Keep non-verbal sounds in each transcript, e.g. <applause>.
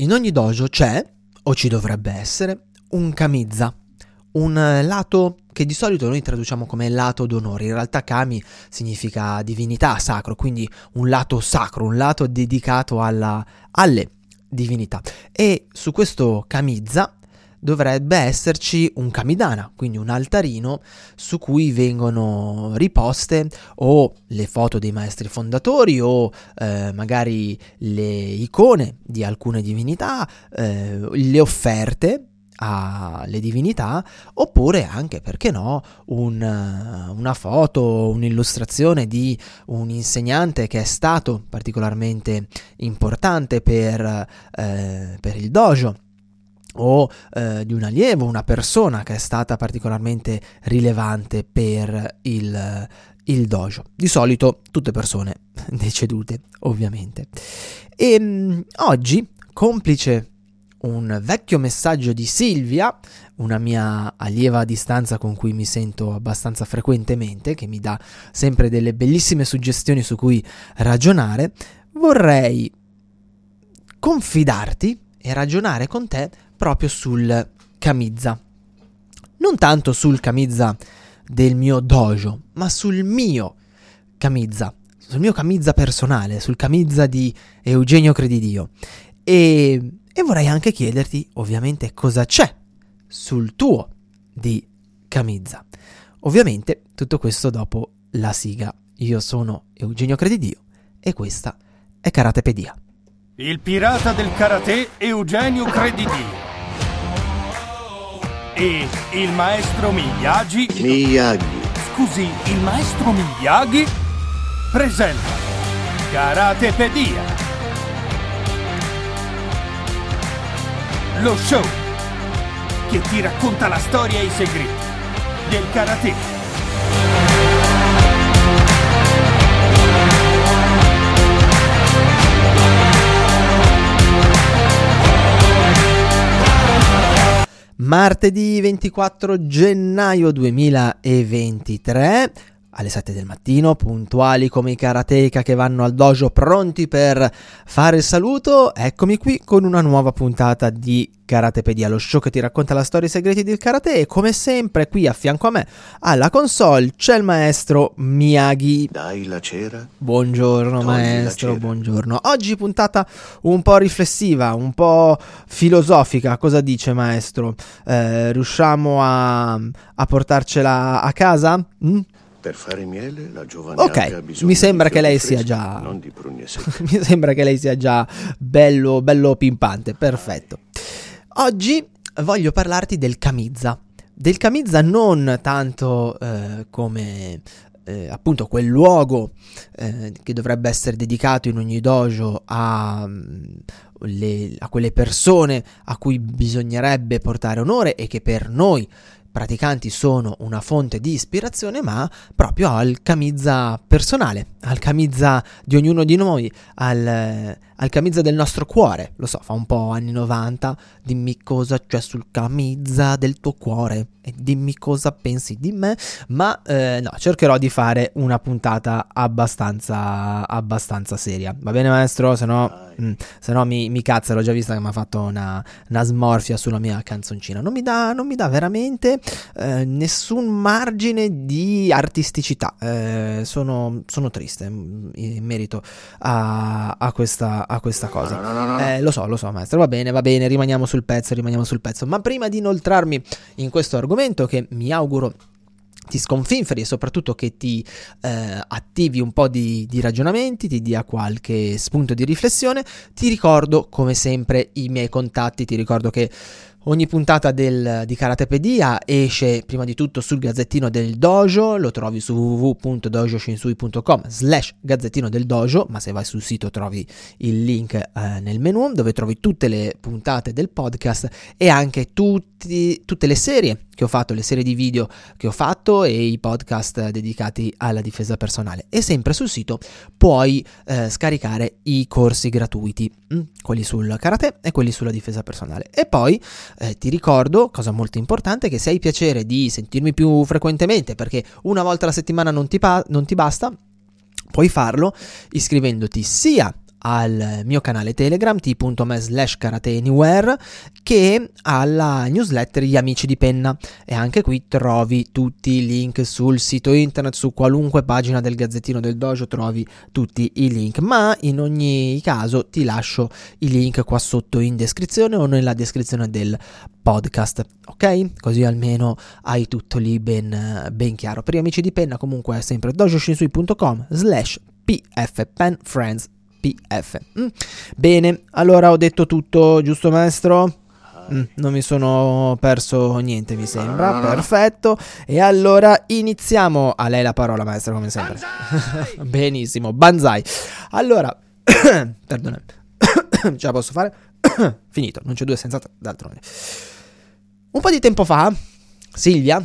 In ogni dojo c'è, o ci dovrebbe essere, un kamiza, un lato che di solito noi traduciamo come lato d'onore, in realtà kami significa divinità, sacro, quindi un lato sacro, un lato dedicato alla, alle divinità. E su questo kamiza dovrebbe esserci un kamidana, quindi un altarino su cui vengono riposte o le foto dei maestri fondatori o eh, magari le icone di alcune divinità, eh, le offerte alle divinità oppure anche perché no un, una foto un'illustrazione di un insegnante che è stato particolarmente importante per, eh, per il dojo o eh, di un allievo, una persona che è stata particolarmente rilevante per il, il dojo. Di solito tutte persone <laughs> decedute, ovviamente. E mh, mm, oggi, complice un vecchio messaggio di Silvia, una mia allieva a distanza con cui mi sento abbastanza frequentemente, che mi dà sempre delle bellissime suggestioni su cui ragionare, vorrei confidarti e ragionare con te proprio sul Kamiza. Non tanto sul Kamiza del mio dojo, ma sul mio Kamiza, sul mio Kamiza personale, sul Kamiza di Eugenio Credidio. E, e vorrei anche chiederti, ovviamente, cosa c'è sul tuo di Kamiza. Ovviamente tutto questo dopo la siga. Io sono Eugenio Credidio e questa è Karatepedia. Il pirata del karate Eugenio Credidio e il maestro Miyagi. Miyagi. Scusi, il maestro Miyagi presenta Karatepedia. Lo show che ti racconta la storia e i segreti del karate. Martedì 24 gennaio 2023 alle 7 del mattino, puntuali come i karateka che vanno al dojo pronti per fare il saluto, eccomi qui con una nuova puntata di Karatepedia, lo show che ti racconta la storia e i segreti del karate e come sempre qui a fianco a me alla console c'è il maestro Miyagi. Dai la cera. Buongiorno Togli maestro, buongiorno. Oggi puntata un po' riflessiva, un po' filosofica, cosa dice maestro? Eh, riusciamo a, a portarcela a casa? Mm? Per fare miele la giovane Ok, ha bisogno mi sembra che lei fiori sia già non di prugne <laughs> secche. mi sembra che lei sia già bello bello pimpante, perfetto. Oggi voglio parlarti del Kamiza. Del Kamiza non tanto eh, come eh, appunto quel luogo eh, che dovrebbe essere dedicato in ogni dojo a, mm, le, a quelle persone a cui bisognerebbe portare onore e che per noi praticanti sono una fonte di ispirazione, ma proprio al camizza personale, al camizza di ognuno di noi, al, al camizza del nostro cuore. Lo so, fa un po' anni 90, dimmi cosa c'è sul camizza del tuo cuore e dimmi cosa pensi di me, ma eh, no, cercherò di fare una puntata abbastanza, abbastanza seria. Va bene maestro? Se no, mm, se no mi, mi cazzo, l'ho già vista che mi ha fatto una, una, smorfia sulla mia canzoncina. Non mi dà, non mi dà veramente eh, nessun margine di artisticità. Eh, sono, sono, triste in merito a, a, questa, a questa cosa. No, no, no, eh, lo so, lo so maestro, va bene, va bene, rimaniamo sul pezzo, rimaniamo sul pezzo. Ma prima di inoltrarmi in questo argomento, che mi auguro ti sconfinferi e soprattutto che ti eh, attivi un po' di, di, ragionamenti, ti dia qualche spunto di riflessione. Ti ricordo come sempre i miei contatti, ti ricordo che Ogni puntata del, di Karatepedia esce prima di tutto sul gazzettino del dojo, lo trovi su www.dojoshinsui.com slash gazzettino del dojo, ma se vai sul sito trovi il link eh, nel menu dove trovi tutte le puntate del podcast e anche tutti, tutte le serie che ho fatto, le serie di video che ho fatto e i podcast dedicati alla difesa personale. E sempre sul sito puoi eh, scaricare i corsi gratuiti, mm, quelli sul karate e quelli sulla difesa personale. E poi eh, ti ricordo, cosa molto importante, che se hai piacere di sentirmi più frequentemente, perché una volta alla settimana non ti, pa- non ti basta, puoi farlo iscrivendoti sia al mio canale Telegram t.me slash karateanywhere che alla newsletter Gli Amici di Penna e anche qui trovi tutti i link sul sito internet, su qualunque pagina del Gazzettino del Dojo trovi tutti i link, ma in ogni caso ti lascio i link qua sotto in descrizione o nella descrizione del podcast, ok? Così almeno hai tutto lì ben, ben chiaro. Per gli amici di penna comunque è sempre dojoshinsui.com slash pf pen friends pf. Mm. Bene, allora ho detto tutto, giusto maestro? Mm, non mi sono perso niente, mi sembra. Perfetto. E allora iniziamo. A lei la parola, maestro, come sempre. <laughs> Benissimo, banzai. Allora, <coughs> perdona, <coughs> ce la posso fare? <coughs> Finito, non c'è due senza d'altronde. Un po' di tempo fa, Silvia,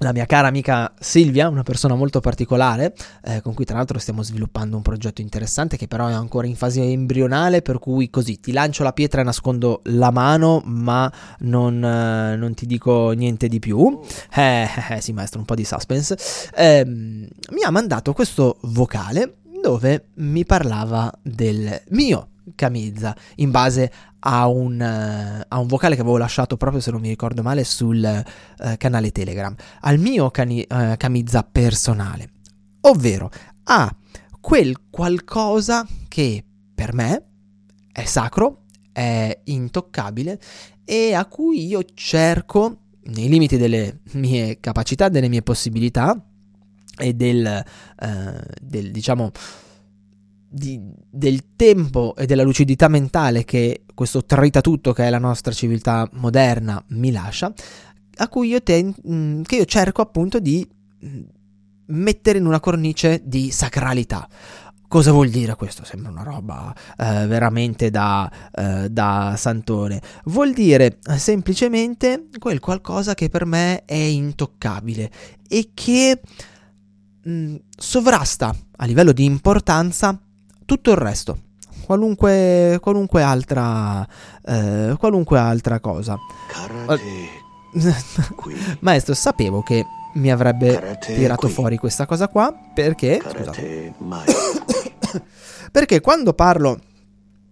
la mia cara amica Silvia, una persona molto particolare, eh, con cui tra l'altro stiamo sviluppando un progetto interessante che però è ancora in fase embrionale, per cui così ti lancio la pietra e nascondo la mano, ma non, eh, non ti dico niente di più. Eh, eh, eh sì, maestro, un po' di suspense. Ehm, mi ha mandato questo vocale dove mi parlava del mio camizza in base a un, uh, a un, vocale che avevo lasciato proprio se non mi ricordo male sul uh, canale Telegram al mio cani- uh, camizza personale. Ovvero a quel qualcosa che per me è sacro è intoccabile e a cui io cerco nei limiti delle mie capacità delle mie possibilità e del, del diciamo di, del tempo e della lucidità mentale che questo tritatutto che è la nostra civiltà moderna mi lascia, a cui io, ten- mm, io cerco appunto di mm, mettere in una cornice di sacralità. Cosa vuol dire questo? Sembra una roba eh, veramente da, eh, da, santone. Vuol dire eh, semplicemente quel qualcosa che per me è intoccabile e che mh, mm, sovrasta a livello di importanza tutto il resto, qualunque, qualunque, altra, eh, qualunque altra cosa. Karate. <laughs> Maestro, sapevo che mi avrebbe Karate tirato qui. fuori questa cosa qua perché... <coughs> perché quando parlo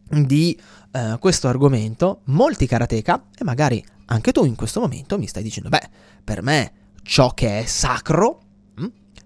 di uh, questo argomento, molti karateka, e magari anche tu in questo momento mi stai dicendo, beh, per me ciò che è sacro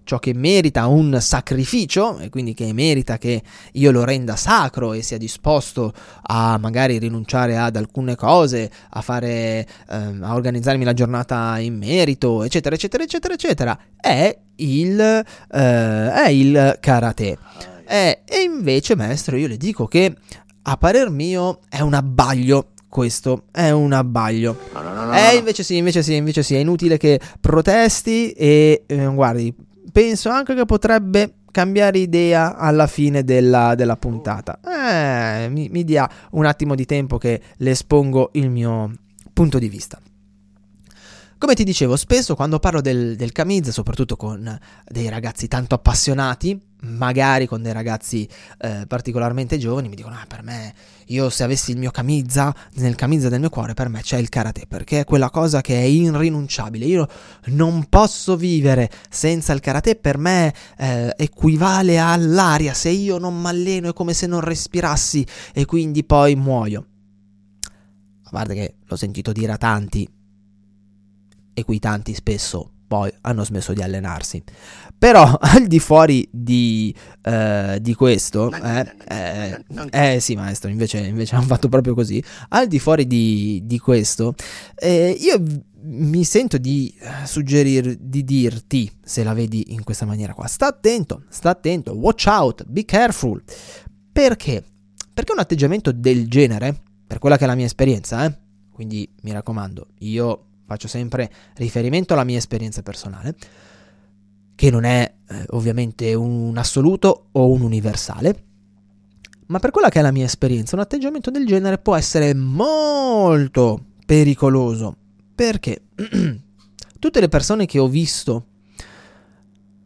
ciò che merita un sacrificio e quindi che merita che io lo renda sacro e sia disposto a magari rinunciare ad alcune cose, a fare ehm, a organizzarmi la giornata in merito, eccetera, eccetera, eccetera, eccetera, è il, eh, è il karate. Eh, e invece, maestro, io le dico che a parer mio è un abbaglio questo è un abbaglio. No, no, no, eh, invece sì, invece sì, invece sì, è inutile che protesti e eh, guardi, penso anche che potrebbe cambiare idea alla fine della, della puntata. Eh, mi, mi dia un attimo di tempo che le espongo il mio punto di vista. Come ti dicevo, spesso quando parlo del, del Kamiz, soprattutto con dei ragazzi tanto appassionati, magari con dei ragazzi eh, particolarmente giovani, mi dicono: ah, per me, io se avessi il mio Kamiza, nel Kamiza del mio cuore, per me c'è il karate, perché è quella cosa che è irrinunciabile. Io non posso vivere senza il karate, per me eh, equivale all'aria. Se io non mi alleno è come se non respirassi e quindi poi muoio. A parte che l'ho sentito dire a tanti e cui tanti spesso poi hanno smesso di allenarsi. Però <laughs> al di fuori di, eh, di questo, eh, eh, eh, sì maestro, invece, invece, <laughs> hanno fatto proprio così, al di fuori di, di questo, eh, io mi sento di eh, suggerire, di dirti, se la vedi in questa maniera qua, sta attento, sta attento, watch out, be careful. Perché? Perché un atteggiamento del genere, per quella che è la mia esperienza, eh, quindi mi raccomando, io faccio sempre riferimento alla mia esperienza personale, che non è eh, ovviamente un assoluto o un universale, ma per quella che è la mia esperienza, un atteggiamento del genere può essere molto pericoloso, perché? <clears throat> Tutte le persone che ho visto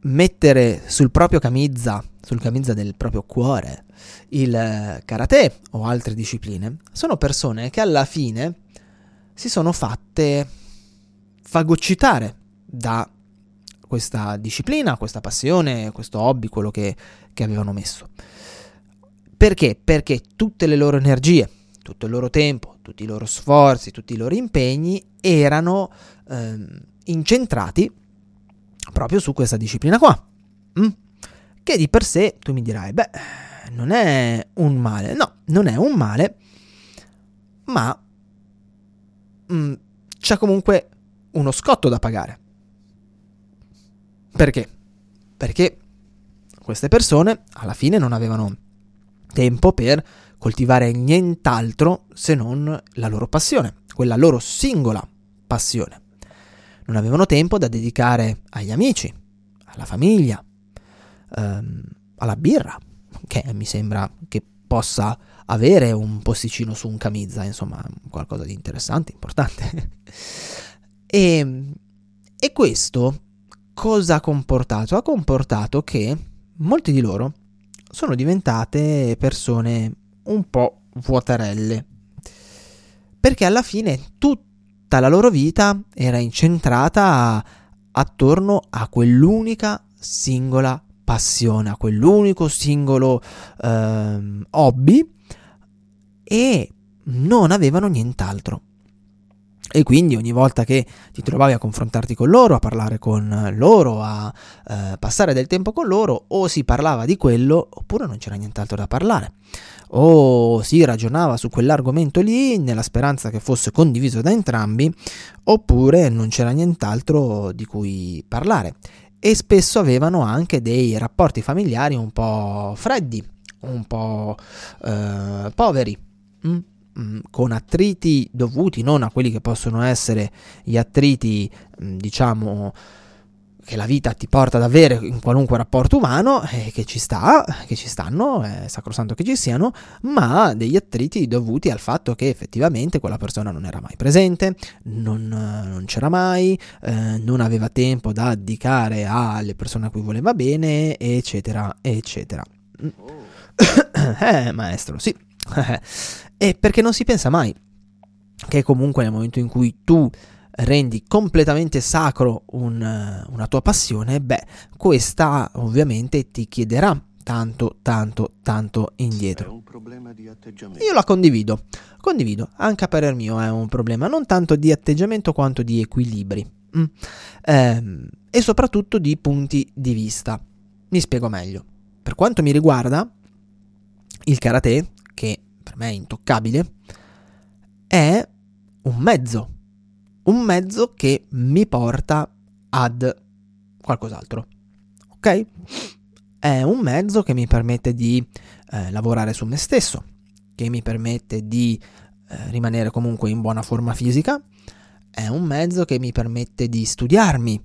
mettere sul proprio camizza, sul camizza del proprio cuore, il eh, karate o altre discipline, sono persone che alla fine si sono fatte fagocitare da questa disciplina, questa passione, questo hobby, quello che, che avevano messo. Perché? Perché tutte le loro energie, tutto il loro tempo, tutti i loro sforzi, tutti i loro impegni erano ehm, incentrati proprio su questa disciplina qua. Mm? Che di per sé tu mi dirai, beh, non è un male. No, non è un male, ma mm, c'è comunque uno scotto da pagare. Perché? Perché queste persone alla fine non avevano tempo per coltivare nient'altro se non la loro passione, quella loro singola passione. Non avevano tempo da dedicare agli amici, alla famiglia, ehm, alla birra, che mi sembra che possa avere un posticino su un camizza, insomma, qualcosa di interessante, importante. E, e questo cosa ha comportato? Ha comportato che molti di loro sono diventate persone un po' vuotarelle. Perché alla fine tutta la loro vita era incentrata attorno a quell'unica singola passione, a quell'unico singolo ehm, hobby e non avevano nient'altro. E quindi ogni volta che ti trovavi a confrontarti con loro, a parlare con loro, a eh, passare del tempo con loro, o si parlava di quello, oppure non c'era nient'altro da parlare. O si ragionava su quell'argomento lì nella speranza che fosse condiviso da entrambi, oppure non c'era nient'altro di cui parlare. E spesso avevano anche dei rapporti familiari un po' freddi, un po' eh, poveri. Mm? Mm, con attriti dovuti non a quelli che possono essere gli attriti, mm, diciamo, che la vita ti porta ad avere in qualunque rapporto umano, eh, che ci sta, che ci stanno, è sacrosanto che ci siano, ma degli attriti dovuti al fatto che effettivamente quella persona non era mai presente, non, non c'era mai, eh, non aveva tempo da dedicare alle persone a cui voleva bene, eccetera, eccetera. Oh. <coughs> eh, maestro, sì. E perché non si pensa mai che comunque nel momento in cui tu rendi completamente sacro un, una tua passione, beh, questa ovviamente ti chiederà tanto, tanto, tanto indietro. Io la condivido, condivido, anche a parer mio è un problema non tanto di atteggiamento quanto di equilibri mm. ehm, e soprattutto di punti di vista. Mi spiego meglio. Per quanto mi riguarda, il karate, che per me è intoccabile, è un mezzo, un mezzo che mi porta ad qualcos'altro. Ok? È un mezzo che mi permette di eh, lavorare su me stesso, che mi permette di eh, rimanere comunque in buona forma fisica, è un mezzo che mi permette di studiarmi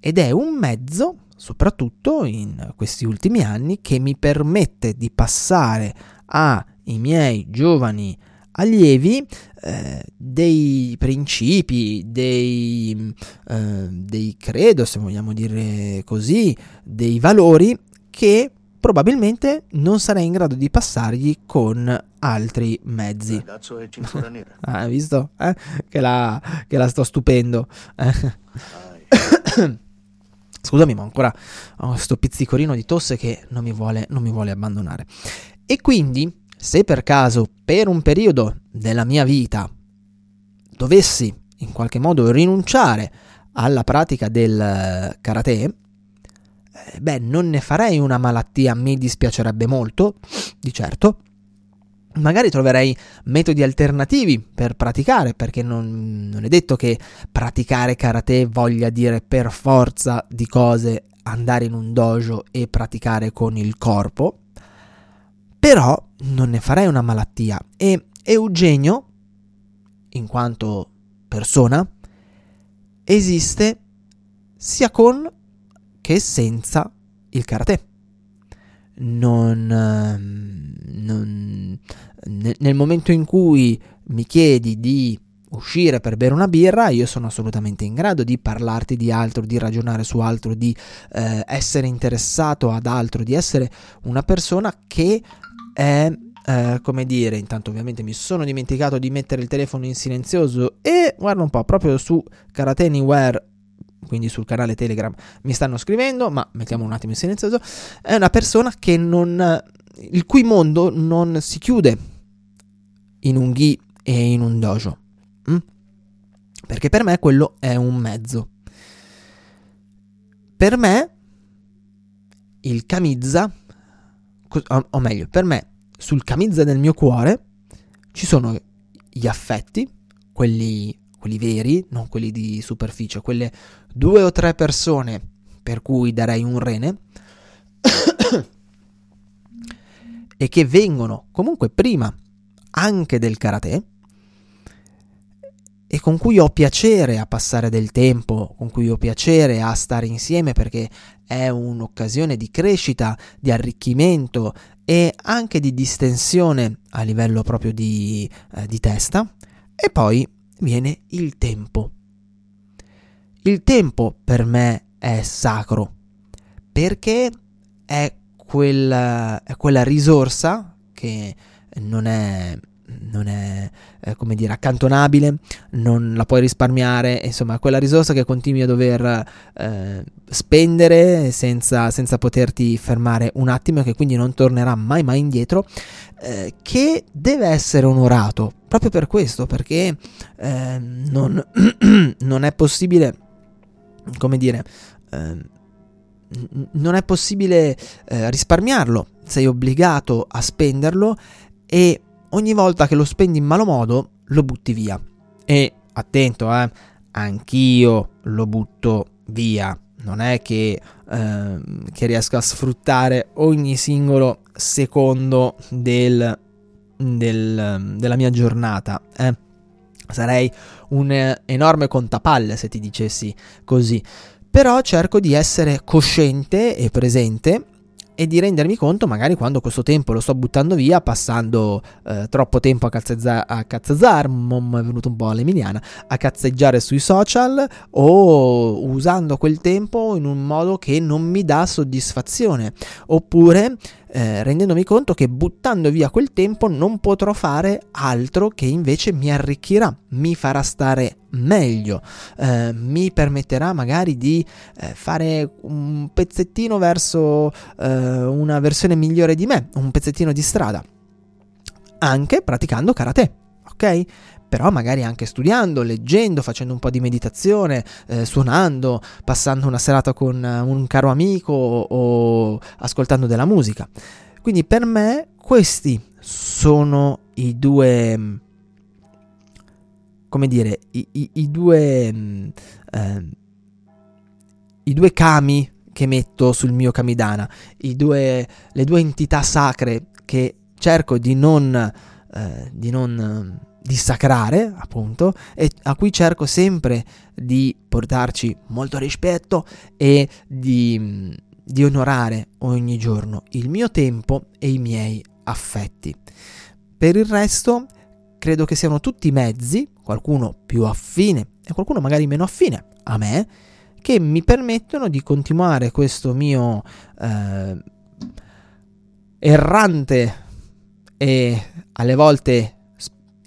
ed è un mezzo, soprattutto in questi ultimi anni, che mi permette di passare a i miei giovani allievi eh, dei principi, dei, eh, dei credo, se vogliamo dire così, dei valori che probabilmente non sarei in grado di passargli con altri mezzi. <laughs> ah, hai visto? Eh? Che, la, che, la, sto stupendo. <coughs> Scusami, ma ancora ho questo pizzicorino di tosse che non mi vuole, non mi vuole abbandonare. E quindi se per caso per un periodo della mia vita dovessi in qualche modo rinunciare alla pratica del eh, karate, eh, beh, non ne farei una malattia, mi dispiacerebbe molto, di certo. Magari troverei metodi alternativi per praticare, perché non, non è detto che praticare karate voglia dire per forza di cose andare in un dojo e praticare con il corpo, però non ne farei una malattia e Eugenio, in quanto persona, esiste sia con che senza il karate. Non, ehm, non, nel momento in cui mi chiedi di uscire per bere una birra, io sono assolutamente in grado di parlarti di altro, di ragionare su altro, di eh, essere interessato ad altro, di essere una persona che è eh, come dire, intanto ovviamente mi sono dimenticato di mettere il telefono in silenzioso e guarda un po', proprio su Karate Anywhere, quindi sul canale Telegram mi stanno scrivendo, ma mettiamo un attimo in silenzioso, è una persona che non il cui mondo non si chiude in un ghi e in un dojo. Mm? Perché per me quello è un mezzo. Per me il Kamiza, o meglio, per me sul Kamiza del mio cuore ci sono gli affetti, quelli, quelli veri, non quelli di superficie, quelle due o tre persone per cui darei un rene <coughs> e che vengono comunque prima anche del karate e con cui ho piacere a passare del tempo, con cui ho piacere a stare insieme perché è un'occasione di crescita, di arricchimento e anche di distensione a livello proprio di, eh, di testa. E poi viene il tempo. Il tempo per me è sacro perché è quella, è quella risorsa che non è non è eh, come dire accantonabile, non la puoi risparmiare, insomma, quella risorsa che continui a dover eh, spendere senza, senza, poterti fermare un attimo e che quindi non tornerà mai mai indietro, eh, che deve essere onorato. Proprio per questo, perché ehm, non, <clears throat> non, è possibile, come dire, ehm, non è possibile eh, risparmiarlo, sei obbligato a spenderlo e ogni volta che lo spendi in malo modo lo butti via. E attento, eh, anch'io lo butto via. Non è che, eh, che riesco a sfruttare ogni singolo secondo del, del, della mia giornata. Eh. Sarei un enorme contapalle se ti dicessi così. Però cerco di essere cosciente e presente e di rendermi conto magari quando questo tempo lo sto buttando via passando eh, troppo tempo a, cazzeggiare, a cazzeggiare, mi è venuto un po' all'emiliana, a cazzeggiare sui social o usando quel tempo in un modo che non mi dà soddisfazione. Oppure eh, rendendomi conto che buttando via quel tempo non potrò fare altro che invece mi arricchirà, mi farà stare meglio, eh, mi permetterà magari di eh, fare un pezzettino verso eh, una versione migliore di me, un pezzettino di strada, anche praticando karate, ok? Però magari anche studiando, leggendo, facendo un po' di meditazione, eh, suonando, passando una serata con un caro amico o ascoltando della musica. Quindi per me questi sono i due come dire, i, i, i due eh, i due kami che metto sul mio kamidana, due, le due entità sacre che cerco di non, eh, di non dissacrare, appunto, e a cui cerco sempre di portarci molto rispetto e di, di onorare ogni giorno il mio tempo e i miei affetti. Per il resto, credo che siano tutti mezzi, qualcuno più affine e qualcuno magari meno affine a me, che mi permettono di continuare questo mio eh, errante e alle volte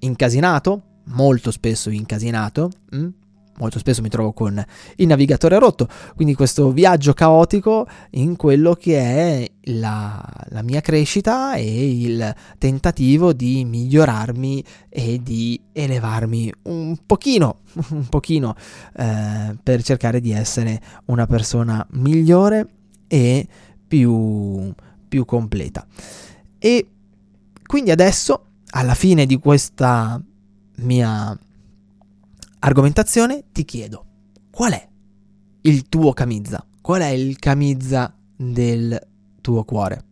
incasinato, molto spesso incasinato? Mm? molto spesso mi trovo con il navigatore rotto, quindi questo viaggio caotico in quello che è la, la, mia crescita e il tentativo di migliorarmi e di elevarmi un pochino, <laughs> un pochino eh, per cercare di essere una persona migliore e più, più completa. E quindi adesso alla fine di questa mia argomentazione ti chiedo qual è il tuo camizza? Qual è il camizza del tuo cuore?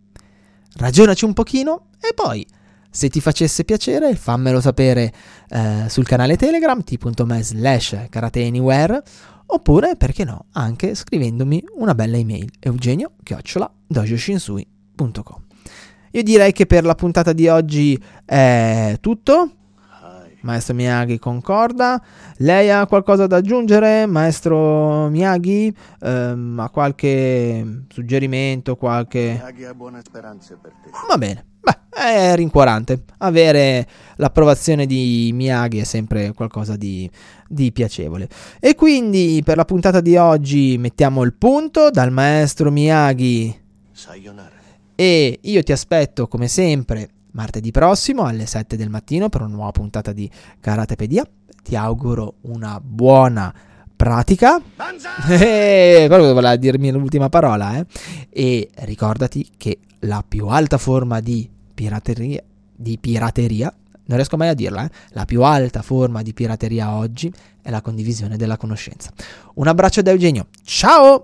Ragionaci un pochino e poi se ti facesse piacere fammelo sapere eh, sul canale Telegram t.me slash karateanywhere oppure perché no anche scrivendomi una bella email eugenio chiocciola dojoshinsui.com io direi che per la puntata di oggi è tutto. Maestro Miyagi concorda. Lei ha qualcosa da aggiungere, maestro Miyagi? Um, ha qualche suggerimento, qualche... Miyagi ha buone speranze per te. Va bene. Beh, è rincuorante. Avere l'approvazione di Miyagi è sempre qualcosa di, di piacevole. E quindi per la puntata di oggi mettiamo il punto dal maestro Miyagi. Sayonara E io ti aspetto come sempre martedì prossimo alle 7 del mattino per una nuova puntata di Karatepedia. Ti auguro una buona pratica. <laughs> Eh, quello voleva dirmi l'ultima parola, eh. E ricordati che la più alta forma di pirateria, di pirateria non riesco mai a dirla, eh? la più alta forma di pirateria oggi è la condivisione della conoscenza. Un abbraccio da Eugenio, ciao!